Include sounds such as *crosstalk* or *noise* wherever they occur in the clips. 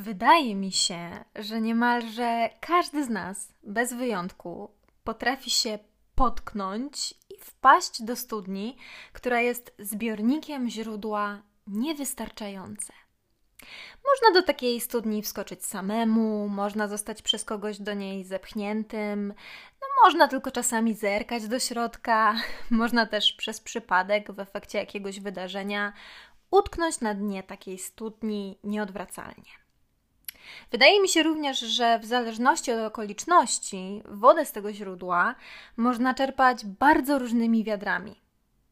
Wydaje mi się, że niemalże każdy z nas, bez wyjątku, potrafi się potknąć i wpaść do studni, która jest zbiornikiem źródła niewystarczające. Można do takiej studni wskoczyć samemu, można zostać przez kogoś do niej zepchniętym, no można tylko czasami zerkać do środka, *laughs* można też przez przypadek w efekcie jakiegoś wydarzenia utknąć na dnie takiej studni nieodwracalnie. Wydaje mi się również, że w zależności od okoliczności wodę z tego źródła można czerpać bardzo różnymi wiadrami.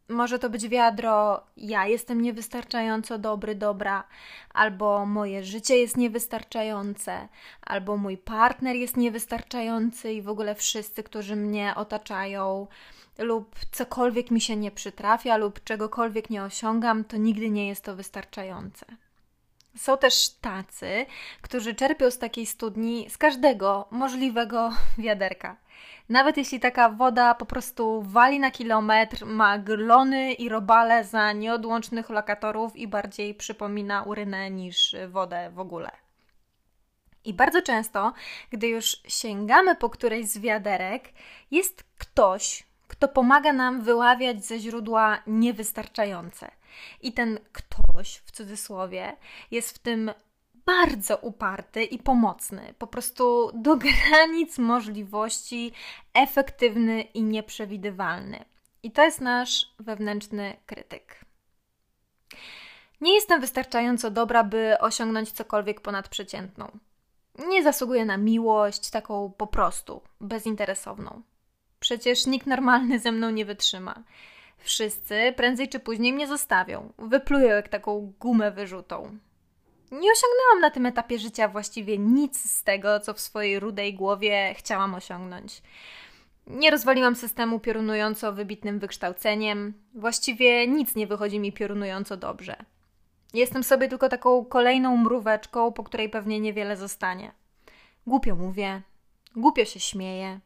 Może to być wiadro, ja jestem niewystarczająco dobry, dobra, albo moje życie jest niewystarczające, albo mój partner jest niewystarczający i w ogóle wszyscy, którzy mnie otaczają, lub cokolwiek mi się nie przytrafia, lub czegokolwiek nie osiągam, to nigdy nie jest to wystarczające. Są też tacy, którzy czerpią z takiej studni z każdego możliwego *laughs* wiaderka. Nawet jeśli taka woda po prostu wali na kilometr, ma glony i robale za nieodłącznych lokatorów i bardziej przypomina urynę niż wodę w ogóle. I bardzo często, gdy już sięgamy po którejś z wiaderek, jest ktoś, kto pomaga nam wyławiać ze źródła niewystarczające. I ten ktoś, w cudzysłowie, jest w tym bardzo uparty i pomocny, po prostu do granic możliwości, efektywny i nieprzewidywalny. I to jest nasz wewnętrzny krytyk. Nie jestem wystarczająco dobra, by osiągnąć cokolwiek ponadprzeciętną. Nie zasługuję na miłość, taką po prostu, bezinteresowną. Przecież nikt normalny ze mną nie wytrzyma. Wszyscy prędzej czy później mnie zostawią. Wyplują jak taką gumę wyrzutą. Nie osiągnęłam na tym etapie życia właściwie nic z tego, co w swojej rudej głowie chciałam osiągnąć. Nie rozwaliłam systemu piorunująco wybitnym wykształceniem. Właściwie nic nie wychodzi mi piorunująco dobrze. Jestem sobie tylko taką kolejną mróweczką, po której pewnie niewiele zostanie. Głupio mówię, głupio się śmieję.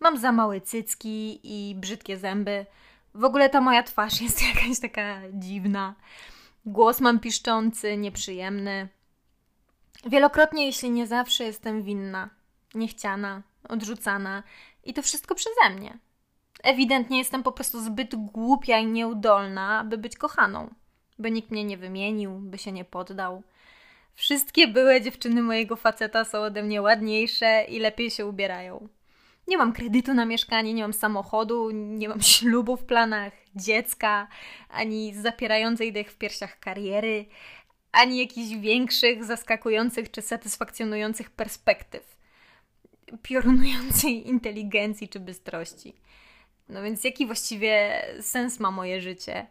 Mam za małe cycki i brzydkie zęby. W ogóle ta moja twarz jest *laughs* jakaś taka dziwna. Głos mam piszczący, nieprzyjemny. Wielokrotnie, jeśli nie zawsze, jestem winna, niechciana, odrzucana i to wszystko przeze mnie. Ewidentnie jestem po prostu zbyt głupia i nieudolna, by być kochaną, by nikt mnie nie wymienił, by się nie poddał. Wszystkie były dziewczyny mojego faceta są ode mnie ładniejsze i lepiej się ubierają. Nie mam kredytu na mieszkanie, nie mam samochodu, nie mam *laughs* ślubu w planach, dziecka, ani zapierającej dech w piersiach kariery, ani jakichś większych, zaskakujących czy satysfakcjonujących perspektyw, piorunującej *laughs* inteligencji czy bystrości. No więc jaki właściwie sens ma moje życie?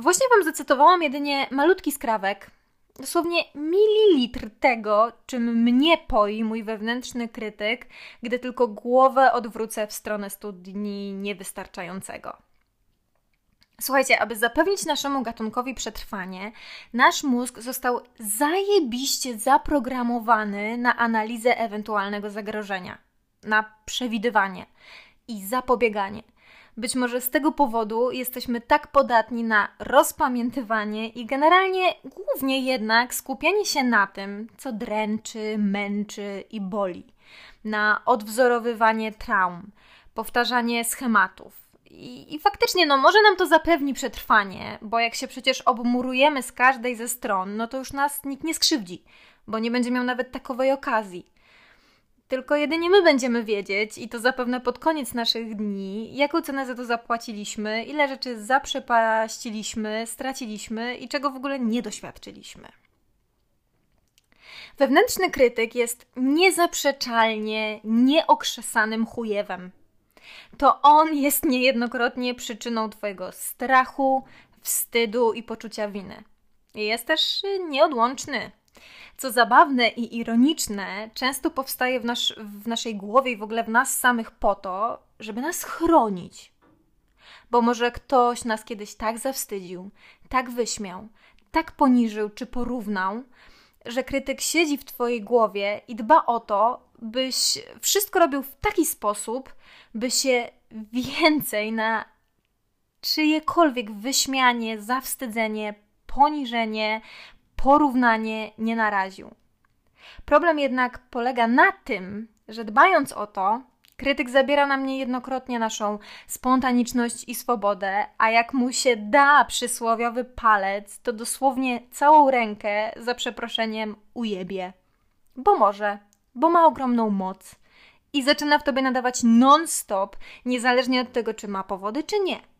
Właśnie Wam zacytowałam jedynie malutki skrawek dosłownie mililitr tego, czym mnie poi mój wewnętrzny krytyk, gdy tylko głowę odwrócę w stronę studni niewystarczającego. Słuchajcie, aby zapewnić naszemu gatunkowi przetrwanie, nasz mózg został zajebiście zaprogramowany na analizę ewentualnego zagrożenia, na przewidywanie i zapobieganie. Być może z tego powodu jesteśmy tak podatni na rozpamiętywanie i generalnie głównie jednak skupianie się na tym, co dręczy, męczy i boli, na odwzorowywanie traum, powtarzanie schematów. I, I, faktycznie, no może nam to zapewni przetrwanie, bo jak się przecież obmurujemy z każdej ze stron, no to już nas nikt nie skrzywdzi, bo nie będzie miał nawet takowej okazji. Tylko jedynie my będziemy wiedzieć, i to zapewne pod koniec naszych dni, jaką cenę za to zapłaciliśmy, ile rzeczy zaprzepaściliśmy, straciliśmy i czego w ogóle nie doświadczyliśmy. Wewnętrzny krytyk jest niezaprzeczalnie nieokrzesanym chujewem. To on jest niejednokrotnie przyczyną Twojego strachu, wstydu i poczucia winy. Jest też nieodłączny co zabawne i ironiczne, często powstaje w, nasz, w naszej głowie i w ogóle w nas samych po to, żeby nas chronić. Bo może ktoś nas kiedyś tak zawstydził, tak wyśmiał, tak poniżył czy porównał, że krytyk siedzi w Twojej głowie i dba o to, byś wszystko robił w taki sposób, by się więcej na czyjekolwiek wyśmianie, zawstydzenie, poniżenie, porównanie nie naraził. Problem jednak polega na tym, że dbając o to, krytyk zabiera nam niejednokrotnie naszą spontaniczność i swobodę, a jak mu się da przysłowiowy palec, to dosłownie całą rękę za przeproszeniem ujebie. Bo może, bo ma ogromną moc i zaczyna w tobie nadawać non-stop, niezależnie od tego, czy ma powody, czy nie.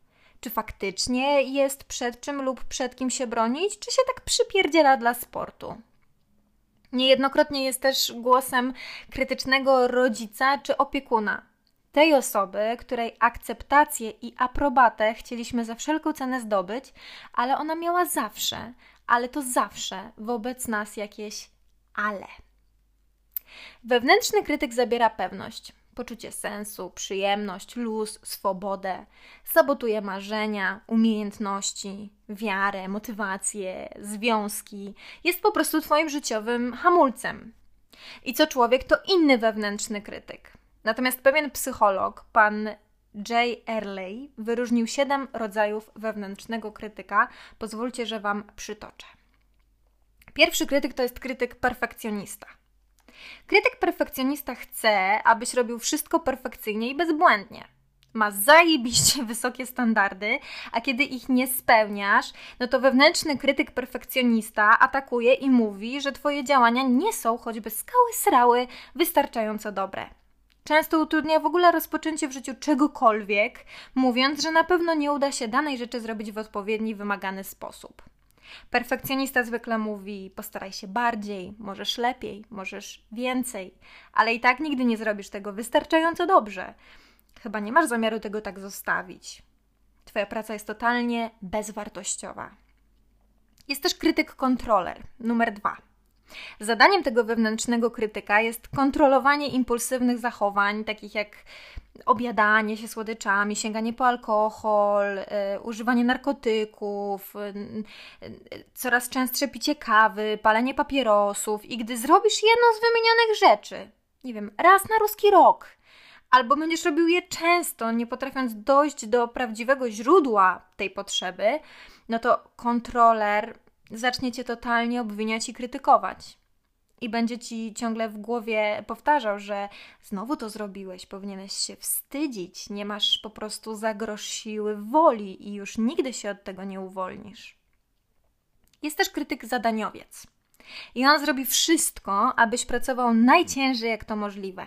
Czy faktycznie jest przed czym lub przed kim się bronić, czy się tak przypierdziela dla sportu. Niejednokrotnie jest też głosem krytycznego rodzica czy opiekuna. Tej osoby, której akceptację i aprobatę chcieliśmy za wszelką cenę zdobyć, ale ona miała zawsze, ale to zawsze wobec nas jakieś ale. Wewnętrzny krytyk zabiera pewność, poczucie sensu, przyjemność, luz, swobodę, sabotuje marzenia, umiejętności, wiarę, motywację, związki, jest po prostu Twoim życiowym hamulcem. I co człowiek, to inny wewnętrzny krytyk. Natomiast pewien psycholog, pan J. Earley, wyróżnił siedem rodzajów wewnętrznego krytyka. Pozwólcie, że Wam przytoczę. Pierwszy krytyk to jest krytyk perfekcjonista. Krytyk perfekcjonista chce, abyś robił wszystko perfekcyjnie i bezbłędnie. Ma zajebiście *laughs* wysokie standardy, a kiedy ich nie spełniasz, no to wewnętrzny krytyk perfekcjonista atakuje i mówi, że twoje działania nie są, choćby skały srały, wystarczająco dobre. Często utrudnia w ogóle rozpoczęcie w życiu czegokolwiek, mówiąc, że na pewno nie uda się danej rzeczy zrobić w odpowiedni, wymagany sposób. Perfekcjonista zwykle mówi: postaraj się bardziej, możesz lepiej, możesz więcej, ale i tak nigdy nie zrobisz tego wystarczająco dobrze. Chyba nie masz zamiaru tego tak zostawić. Twoja praca jest totalnie bezwartościowa. Jest też krytyk kontroler, numer dwa. Zadaniem tego wewnętrznego krytyka jest kontrolowanie impulsywnych zachowań, takich jak obiadanie się słodyczami, sięganie po alkohol, y, używanie narkotyków, y, y, coraz częstsze picie kawy, palenie papierosów. I gdy zrobisz jedną z wymienionych rzeczy, nie wiem, raz na ruski rok, albo będziesz robił je często, nie potrafiąc dojść do prawdziwego źródła tej potrzeby, no to kontroler zacznie cię totalnie obwiniać i krytykować. I będzie ci ciągle w głowie powtarzał, że znowu to zrobiłeś, powinieneś się wstydzić, nie masz po prostu za grosz siły woli i już nigdy się od tego nie uwolnisz. Jest też krytyk zadaniowiec. I on zrobi wszystko, abyś pracował najciężej jak to możliwe.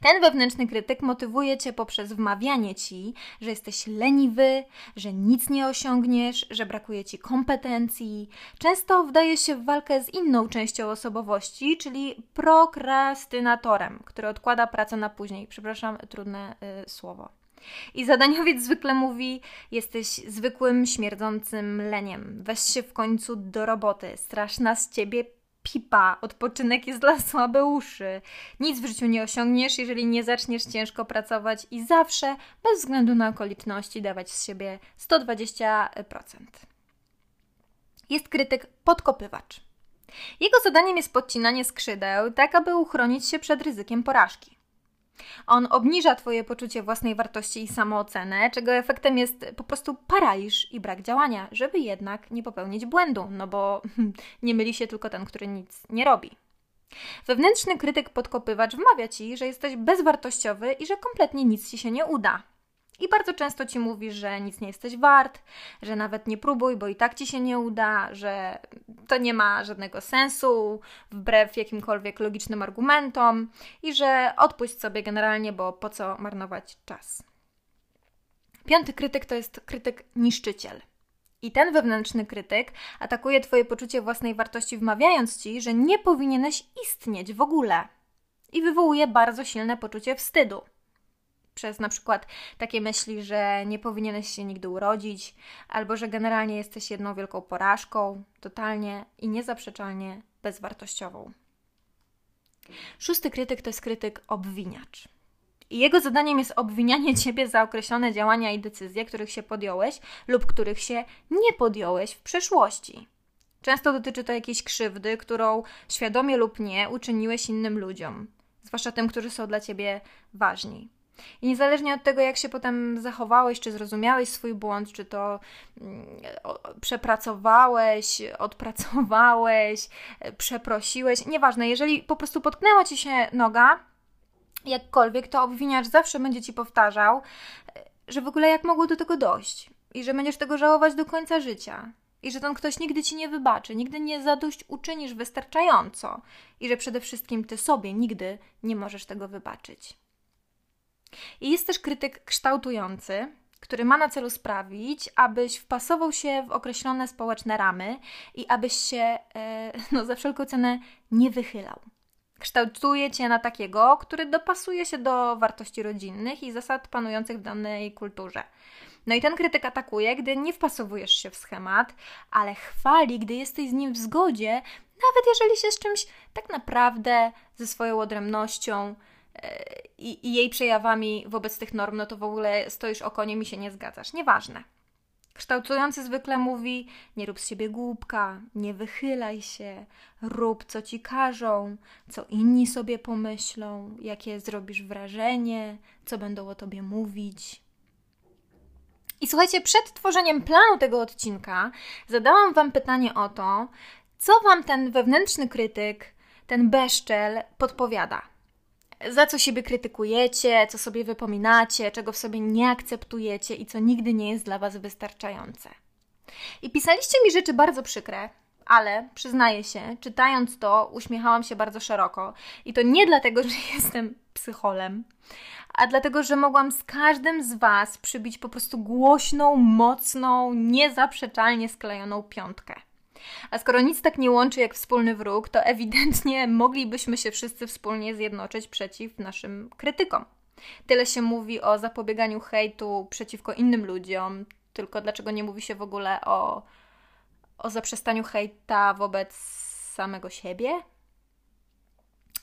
Ten wewnętrzny krytyk motywuje cię poprzez wmawianie ci, że jesteś leniwy, że nic nie osiągniesz, że brakuje ci kompetencji. Często wdaje się w walkę z inną częścią osobowości, czyli prokrastynatorem, który odkłada pracę na później. Przepraszam, trudne y, słowo. I zadaniowiec zwykle mówi: Jesteś zwykłym, śmierdzącym leniem. Weź się w końcu do roboty. Straszna z ciebie pipa, odpoczynek jest dla słabeuszy. Nic w życiu nie osiągniesz, jeżeli nie zaczniesz ciężko pracować i zawsze, bez względu na okoliczności, dawać z siebie 120%. Jest krytyk podkopywacz. Jego zadaniem jest podcinanie skrzydeł, tak aby uchronić się przed ryzykiem porażki. On obniża Twoje poczucie własnej wartości i samoocenę, czego efektem jest po prostu paraliż i brak działania, żeby jednak nie popełnić błędu, no bo *laughs* nie myli się tylko ten, który nic nie robi. Wewnętrzny krytyk podkopywacz wmawia Ci, że jesteś bezwartościowy i że kompletnie nic Ci się nie uda. I bardzo często ci mówi, że nic nie jesteś wart, że nawet nie próbuj, bo i tak ci się nie uda, że to nie ma żadnego sensu, wbrew jakimkolwiek logicznym argumentom i że odpuść sobie generalnie, bo po co marnować czas. Piąty krytyk to jest krytyk niszczyciel. I ten wewnętrzny krytyk atakuje Twoje poczucie własnej wartości, wmawiając Ci, że nie powinieneś istnieć w ogóle. I wywołuje bardzo silne poczucie wstydu przez na przykład takie myśli, że nie powinieneś się nigdy urodzić, albo że generalnie jesteś jedną wielką porażką, totalnie i niezaprzeczalnie bezwartościową. Szósty krytyk to jest krytyk obwiniacz. I jego zadaniem jest obwinianie ciebie za określone działania i decyzje, których się podjąłeś lub których się nie podjąłeś w przeszłości. Często dotyczy to jakiejś krzywdy, którą świadomie lub nie uczyniłeś innym ludziom, zwłaszcza tym, którzy są dla ciebie ważni. I niezależnie od tego, jak się potem zachowałeś, czy zrozumiałeś swój błąd, czy to mm, przepracowałeś, odpracowałeś, przeprosiłeś, nieważne, jeżeli po prostu potknęła ci się noga, jakkolwiek, to obwiniacz zawsze będzie ci powtarzał, że w ogóle jak mogło do tego dojść i że będziesz tego żałować do końca życia. I że ten ktoś nigdy ci nie wybaczy, nigdy nie zadość uczynisz wystarczająco, i że przede wszystkim ty sobie nigdy nie możesz tego wybaczyć. I jest też krytyk kształtujący, który ma na celu sprawić, abyś wpasował się w określone społeczne ramy i abyś się e, *laughs* no, za wszelką cenę nie wychylał. Kształtuje cię na takiego, który dopasuje się do wartości rodzinnych i zasad panujących w danej kulturze. No i ten krytyk atakuje, gdy nie wpasowujesz się w schemat, ale chwali, gdy jesteś z nim w zgodzie, nawet jeżeli się z czymś tak naprawdę ze swoją odrębnością i, i jej przejawami wobec tych norm, no to w ogóle stoisz o konie i się nie zgadzasz. Nieważne. Kształtujący zwykle mówi: nie rób z siebie głupka, nie wychylaj się, rób co ci każą, co inni sobie pomyślą, jakie zrobisz wrażenie, co będą o tobie mówić. I słuchajcie, przed tworzeniem planu tego odcinka zadałam Wam pytanie o to, co Wam ten wewnętrzny krytyk, ten beszczel podpowiada. Za co siebie krytykujecie, co sobie wypominacie, czego w sobie nie akceptujecie i co nigdy nie jest dla Was wystarczające. I pisaliście mi rzeczy bardzo przykre, ale przyznaję się, czytając to, uśmiechałam się bardzo szeroko. I to nie dlatego, że *laughs* jestem psycholem, a dlatego, że mogłam z każdym z Was przybić po prostu głośną, mocną, niezaprzeczalnie sklejoną piątkę. A skoro nic tak nie łączy jak wspólny wróg, to ewidentnie moglibyśmy się wszyscy wspólnie zjednoczyć przeciw naszym krytykom. Tyle się mówi o zapobieganiu hejtu przeciwko innym ludziom, tylko dlaczego nie mówi się w ogóle o, o zaprzestaniu hejta wobec samego siebie?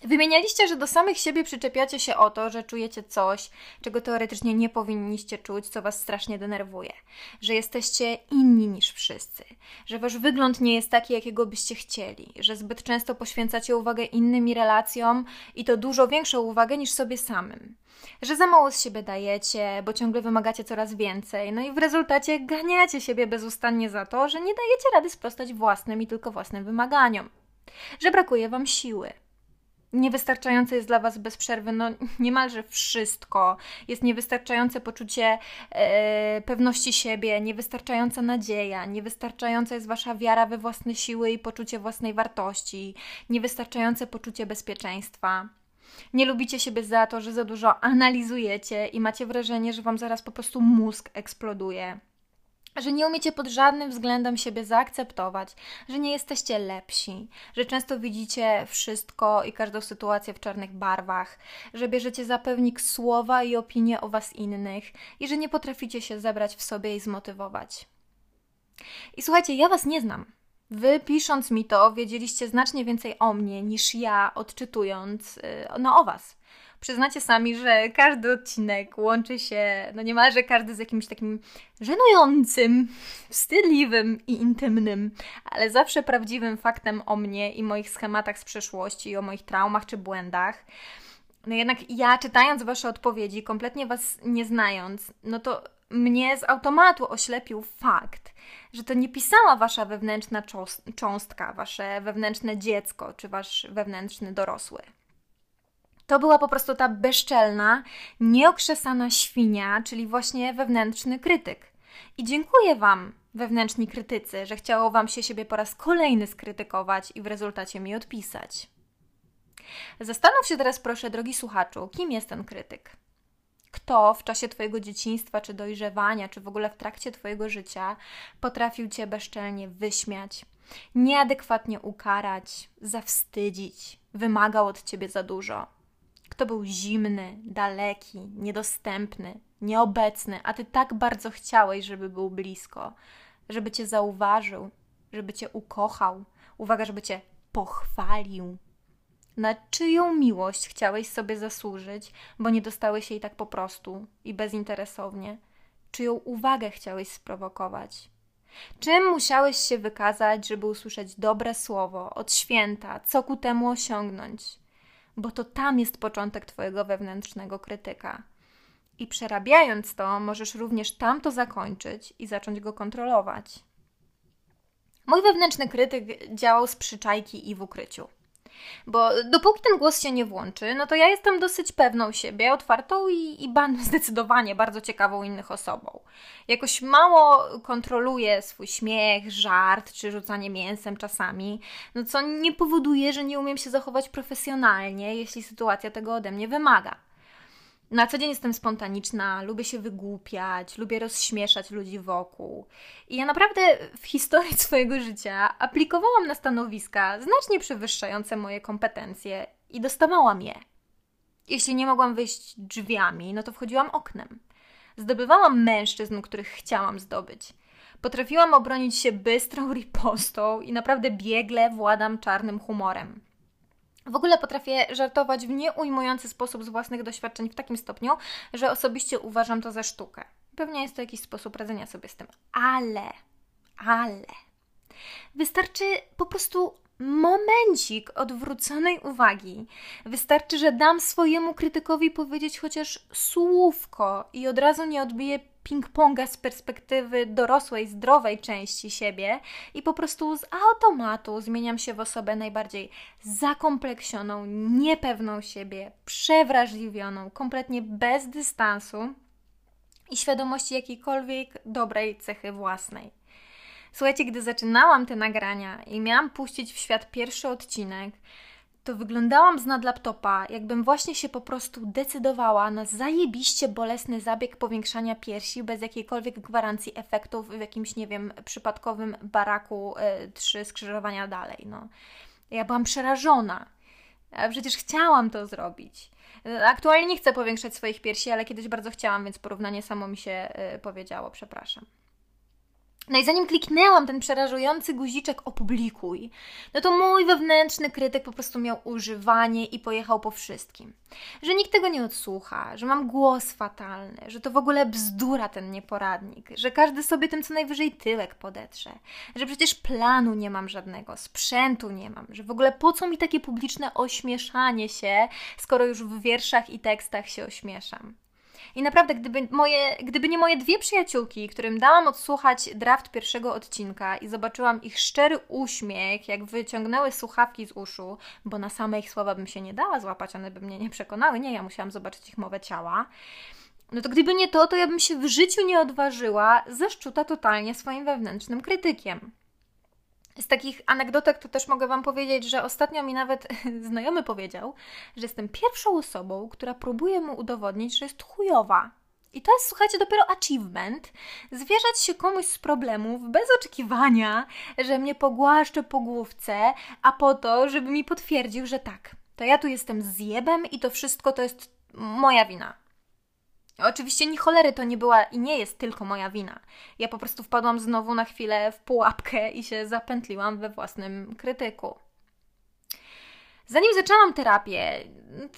Wymienialiście, że do samych siebie przyczepiacie się o to, że czujecie coś, czego teoretycznie nie powinniście czuć, co was strasznie denerwuje, że jesteście inni niż wszyscy, że wasz wygląd nie jest taki, jakiego byście chcieli, że zbyt często poświęcacie uwagę innym relacjom i to dużo większą uwagę niż sobie samym. Że za mało z siebie dajecie, bo ciągle wymagacie coraz więcej, no i w rezultacie ganiacie siebie bezustannie za to, że nie dajecie rady sprostać własnym i tylko własnym wymaganiom. Że brakuje wam siły, niewystarczające jest dla Was bez przerwy no, niemalże wszystko. Jest niewystarczające poczucie e, pewności siebie, niewystarczająca nadzieja, niewystarczająca jest Wasza wiara we własne siły i poczucie własnej wartości, niewystarczające poczucie bezpieczeństwa. Nie lubicie siebie za to, że za dużo analizujecie i macie wrażenie, że Wam zaraz po prostu mózg eksploduje że nie umiecie pod żadnym względem siebie zaakceptować, że nie jesteście lepsi, że często widzicie wszystko i każdą sytuację w czarnych barwach, że bierzecie za pewnik słowa i opinie o was innych i że nie potraficie się zebrać w sobie i zmotywować. I słuchajcie, ja was nie znam. Wy pisząc mi to, wiedzieliście znacznie więcej o mnie niż ja odczytując y, no, o was przyznacie sami, że każdy odcinek łączy się, no niemalże każdy z jakimś takim żenującym, wstydliwym i intymnym, ale zawsze prawdziwym faktem o mnie i moich schematach z przeszłości, o moich traumach czy błędach. No jednak ja czytając Wasze odpowiedzi, kompletnie Was nie znając, no to mnie z automatu oślepił fakt, że to nie pisała Wasza wewnętrzna cząstka, Wasze wewnętrzne dziecko czy Wasz wewnętrzny dorosły. To była po prostu ta bezczelna, nieokrzesana świnia, czyli właśnie wewnętrzny krytyk. I dziękuję Wam, wewnętrzni krytycy, że chciało Wam się siebie po raz kolejny skrytykować i w rezultacie mi odpisać. Zastanów się teraz, proszę, drogi słuchaczu, kim jest ten krytyk? Kto w czasie Twojego dzieciństwa, czy dojrzewania, czy w ogóle w trakcie Twojego życia potrafił Cię bezczelnie wyśmiać, nieadekwatnie ukarać, zawstydzić, wymagał od Ciebie za dużo? Kto był zimny, daleki, niedostępny, nieobecny, a ty tak bardzo chciałeś, żeby był blisko, żeby cię zauważył, żeby cię ukochał, uwaga, żeby cię pochwalił. Na czyją miłość chciałeś sobie zasłużyć, bo nie dostałeś jej tak po prostu i bezinteresownie? Czyją uwagę chciałeś sprowokować? Czym musiałeś się wykazać, żeby usłyszeć dobre słowo od święta, co ku temu osiągnąć? Bo to tam jest początek Twojego wewnętrznego krytyka. I przerabiając to, możesz również tamto zakończyć i zacząć go kontrolować. Mój wewnętrzny krytyk działał z przyczajki i w ukryciu. Bo dopóki ten głos się nie włączy, no to ja jestem dosyć pewną siebie, otwartą i, i *laughs* zdecydowanie bardzo ciekawą innych osobą. Jakoś mało kontroluję swój śmiech, żart czy rzucanie mięsem czasami, no co nie powoduje, że nie umiem się zachować profesjonalnie, jeśli sytuacja tego ode mnie wymaga. Na co dzień jestem spontaniczna, lubię się wygłupiać, lubię rozśmieszać ludzi wokół. I ja naprawdę w historii *laughs* swojego życia aplikowałam na stanowiska znacznie przewyższające moje kompetencje i dostawałam je. Jeśli nie mogłam wyjść drzwiami, no to wchodziłam oknem. Zdobywałam mężczyzn, których chciałam zdobyć. Potrafiłam obronić się bystrą *laughs* ripostą i naprawdę biegle władam czarnym humorem. W ogóle potrafię żartować w nieujmujący sposób z własnych doświadczeń w takim stopniu, że osobiście uważam to za sztukę. Pewnie jest to jakiś sposób radzenia sobie z tym. Ale, ale. Wystarczy po prostu momencik odwróconej uwagi. Wystarczy, że dam swojemu krytykowi powiedzieć chociaż słówko i od razu nie odbiję ping-ponga z perspektywy dorosłej, zdrowej części siebie i po prostu z automatu zmieniam się w osobę najbardziej zakompleksioną, niepewną siebie, przewrażliwioną, kompletnie bez dystansu i świadomości jakiejkolwiek dobrej cechy własnej. Słuchajcie, gdy zaczynałam te nagrania i miałam puścić w świat pierwszy odcinek, to wyglądałam z nad laptopa, jakbym właśnie się po prostu decydowała na zajebiście bolesny zabieg powiększania piersi bez jakiejkolwiek gwarancji efektów w jakimś, nie wiem, przypadkowym baraku y, trzy skrzyżowania dalej. No. Ja byłam przerażona. A przecież chciałam to zrobić. Aktualnie nie chcę powiększać swoich piersi, ale kiedyś bardzo chciałam, więc porównanie samo mi się y, powiedziało, przepraszam. No i zanim kliknęłam ten przerażający guziczek opublikuj, no to mój wewnętrzny krytyk po prostu miał używanie i pojechał po wszystkim. Że nikt tego nie odsłucha, że mam głos fatalny, że to w ogóle bzdura ten nieporadnik, że każdy sobie tym co najwyżej tyłek podetrze, że przecież planu nie mam żadnego, sprzętu nie mam, że w ogóle po co mi takie publiczne ośmieszanie się, skoro już w wierszach i tekstach się ośmieszam. I naprawdę, gdyby, moje, gdyby nie moje dwie przyjaciółki, którym dałam odsłuchać draft pierwszego odcinka i zobaczyłam ich szczery uśmiech, jak wyciągnęły słuchawki z uszu, bo na same ich słowa bym się nie dała złapać, one by mnie nie przekonały. Nie, ja musiałam zobaczyć ich mowę ciała. No to gdyby nie to, to ja bym się w życiu nie odważyła zeszczuta totalnie swoim wewnętrznym krytykiem. Z takich anegdotek to też mogę Wam powiedzieć, że ostatnio mi nawet *laughs* znajomy powiedział, że jestem pierwszą osobą, która próbuje mu udowodnić, że jest chujowa. I to jest, słuchajcie, dopiero achievement. Zwierzać się komuś z problemów bez oczekiwania, że mnie pogłaszcze po główce, a po to, żeby mi potwierdził, że tak, to ja tu jestem zjebem i to wszystko to jest moja wina. Oczywiście ni cholery to nie była i nie jest tylko moja wina. Ja po prostu wpadłam znowu na chwilę w pułapkę i się zapętliłam we własnym krytyku. Zanim zaczęłam terapię,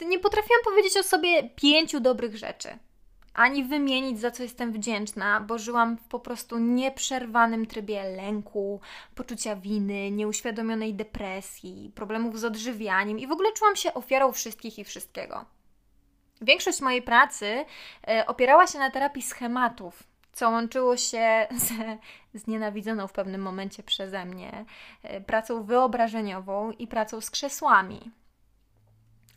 nie potrafiłam powiedzieć o sobie pięciu dobrych rzeczy. Ani wymienić, za co jestem wdzięczna, bo żyłam w po prostu nieprzerwanym trybie lęku, poczucia winy, nieuświadomionej depresji, problemów z odżywianiem i w ogóle czułam się ofiarą wszystkich i wszystkiego. Większość mojej pracy e, opierała się na terapii schematów, co łączyło się *laughs* z znienawidzoną w pewnym momencie przeze mnie e, pracą wyobrażeniową i pracą z krzesłami.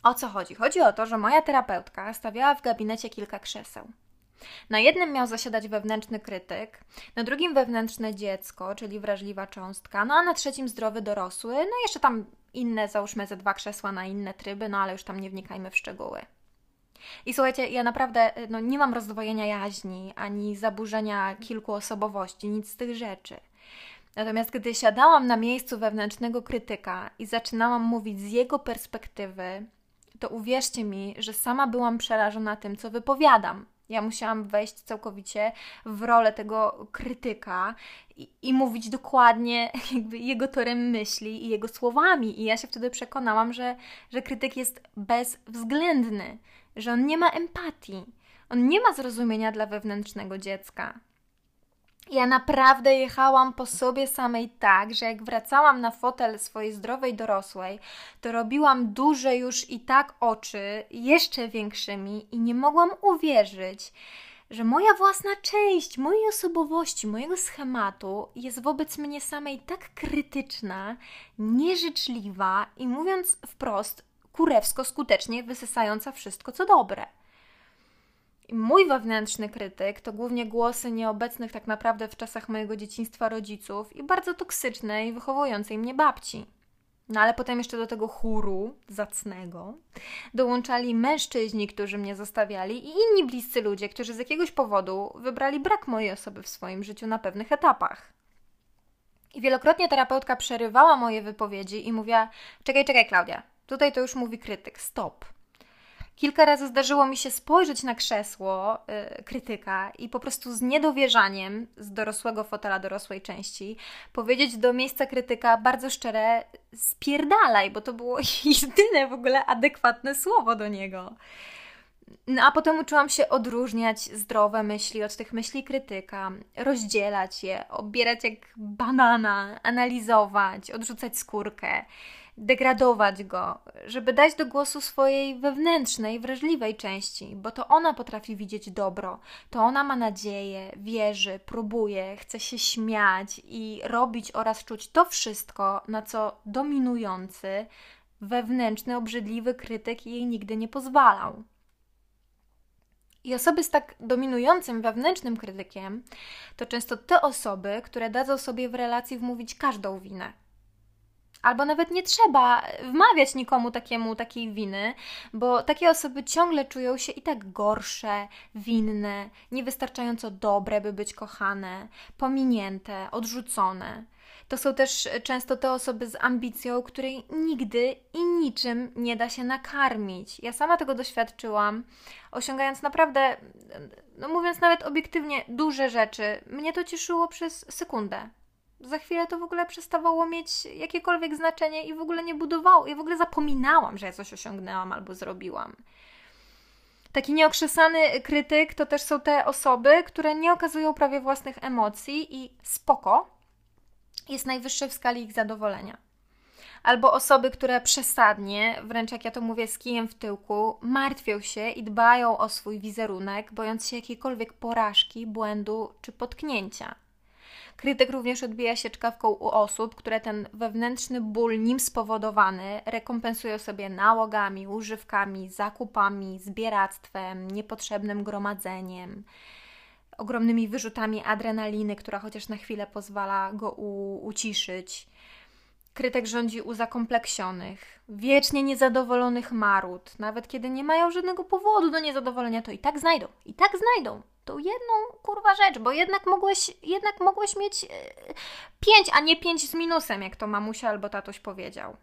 O co chodzi? Chodzi o to, że moja terapeutka stawiała w gabinecie kilka krzeseł. Na jednym miał zasiadać wewnętrzny krytyk, na drugim wewnętrzne dziecko, czyli wrażliwa cząstka, no a na trzecim zdrowy dorosły, no jeszcze tam inne, załóżmy ze dwa krzesła na inne tryby, no ale już tam nie wnikajmy w szczegóły. I słuchajcie, ja naprawdę y, no, nie mam rozdwojenia jaźni ani zaburzenia kilku osobowości, nic z tych rzeczy. Natomiast gdy siadałam na miejscu wewnętrznego krytyka i zaczynałam mówić z jego perspektywy, to uwierzcie mi, że sama byłam przerażona tym, co wypowiadam. Ja musiałam wejść całkowicie w rolę tego krytyka i, i, mówić dokładnie *laughs* jego torem myśli i jego słowami. I ja się wtedy przekonałam, że, że krytyk jest bezwzględny, że on nie ma empatii, on nie ma zrozumienia dla wewnętrznego dziecka. Ja naprawdę jechałam po sobie samej tak, że jak wracałam na fotel swojej zdrowej dorosłej, to robiłam duże już i tak oczy, jeszcze większymi, i nie mogłam uwierzyć, że moja własna część mojej osobowości, mojego schematu jest wobec mnie samej tak krytyczna, nieżyczliwa i mówiąc wprost, kurewsko skutecznie wysysająca wszystko, co dobre. Mój wewnętrzny krytyk to głównie głosy nieobecnych tak naprawdę w czasach mojego dzieciństwa rodziców i bardzo toksycznej, wychowującej mnie babci. No ale potem jeszcze do tego chóru zacnego dołączali mężczyźni, którzy mnie zostawiali i inni bliscy ludzie, którzy z jakiegoś powodu wybrali brak mojej osoby w swoim życiu na pewnych etapach. I wielokrotnie terapeutka przerywała moje wypowiedzi i mówiła: Czekaj, czekaj, Klaudia, tutaj to już mówi krytyk, stop. Kilka razy zdarzyło mi się spojrzeć na krzesło yy, krytyka i po prostu z niedowierzaniem z dorosłego fotela dorosłej części powiedzieć do miejsca krytyka bardzo szczere spierdalaj, bo to było *laughs* jedyne w ogóle adekwatne słowo do niego. No a potem uczyłam się odróżniać zdrowe myśli od tych myśli krytyka, rozdzielać je, obierać jak banana, analizować, odrzucać skórkę degradować go, żeby dać do głosu swojej wewnętrznej, wrażliwej części, bo to ona potrafi widzieć dobro, to ona ma nadzieję, wierzy, próbuje, chce się śmiać i robić oraz czuć to wszystko, na co dominujący, wewnętrzny, obrzydliwy krytyk jej nigdy nie pozwalał. I osoby z tak dominującym wewnętrznym krytykiem to często te osoby, które dadzą sobie w relacji wmówić każdą winę Albo nawet nie trzeba wmawiać nikomu takiemu takiej winy, bo takie osoby ciągle czują się i tak gorsze, winne, niewystarczająco dobre, by być kochane, pominięte, odrzucone. To są też często te osoby z ambicją, której nigdy i niczym nie da się nakarmić. Ja sama tego doświadczyłam, osiągając naprawdę, no mówiąc nawet obiektywnie, duże rzeczy. Mnie to cieszyło przez sekundę za chwilę to w ogóle przestawało mieć jakiekolwiek znaczenie i w ogóle nie budowało. Ja w ogóle zapominałam, że ja coś osiągnęłam albo zrobiłam. Taki nieokrzesany krytyk to też są te osoby, które nie okazują prawie własnych emocji i spoko jest najwyższe w skali ich zadowolenia. Albo osoby, które przesadnie, wręcz jak ja to mówię, z kijem w tyłku, martwią się i dbają o swój wizerunek, bojąc się jakiejkolwiek porażki, błędu czy potknięcia. Krytyk również odbija się czkawką u osób, które ten wewnętrzny ból nim spowodowany rekompensują sobie nałogami, używkami, zakupami, zbieractwem, niepotrzebnym gromadzeniem, ogromnymi wyrzutami adrenaliny, która chociaż na chwilę pozwala go u- uciszyć. Krytyk rządzi u zakompleksionych, wiecznie niezadowolonych marut. Nawet kiedy nie mają żadnego powodu do niezadowolenia, to i tak znajdą, i tak znajdą tą jedną kurwa rzecz, bo jednak mogłeś, jednak mogłeś mieć e, pięć, a nie pięć z minusem, jak to mamusia albo tatuś powiedział.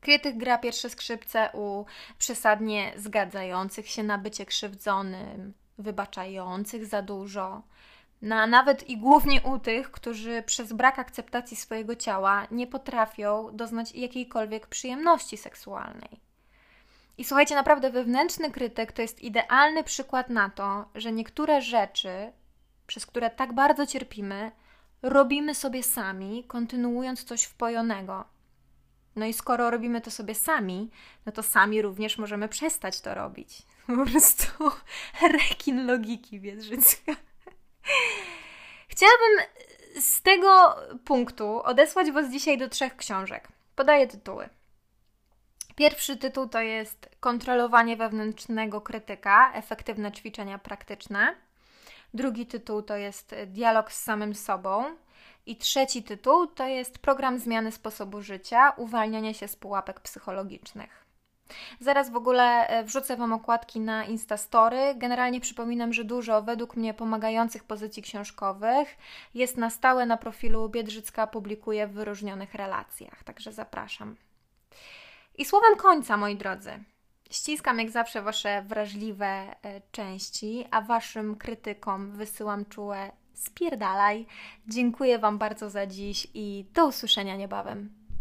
Krytyk gra pierwsze skrzypce u przesadnie zgadzających się na bycie krzywdzonym, wybaczających za dużo, na nawet i głównie u tych, którzy przez brak akceptacji swojego ciała nie potrafią doznać jakiejkolwiek przyjemności seksualnej. I słuchajcie, naprawdę wewnętrzny krytyk to jest idealny przykład na to, że niektóre rzeczy, przez które tak bardzo cierpimy, robimy sobie sami, kontynuując coś wpojonego. No i skoro robimy to sobie sami, no to sami również możemy przestać to robić. *laughs* Po prostu *laughs* rekin logiki wietrzycka. Chciałabym z tego punktu odesłać Was dzisiaj do trzech książek. Podaję tytuły. Pierwszy tytuł to jest Kontrolowanie wewnętrznego krytyka, efektywne ćwiczenia praktyczne. Drugi tytuł to jest Dialog z samym sobą. I trzeci tytuł to jest Program zmiany sposobu życia, uwalnianie się z pułapek psychologicznych. Zaraz w ogóle e, wrzucę Wam okładki na Instastory. Generalnie przypominam, że dużo według mnie pomagających pozycji książkowych jest na stałe na profilu Biedrzycka, publikuje w wyróżnionych relacjach, także zapraszam. I słowem końca, moi drodzy. Ściskam jak zawsze Wasze wrażliwe e, części, a Waszym krytykom wysyłam czułe spierdalaj. Dziękuję Wam bardzo za dziś i do usłyszenia niebawem.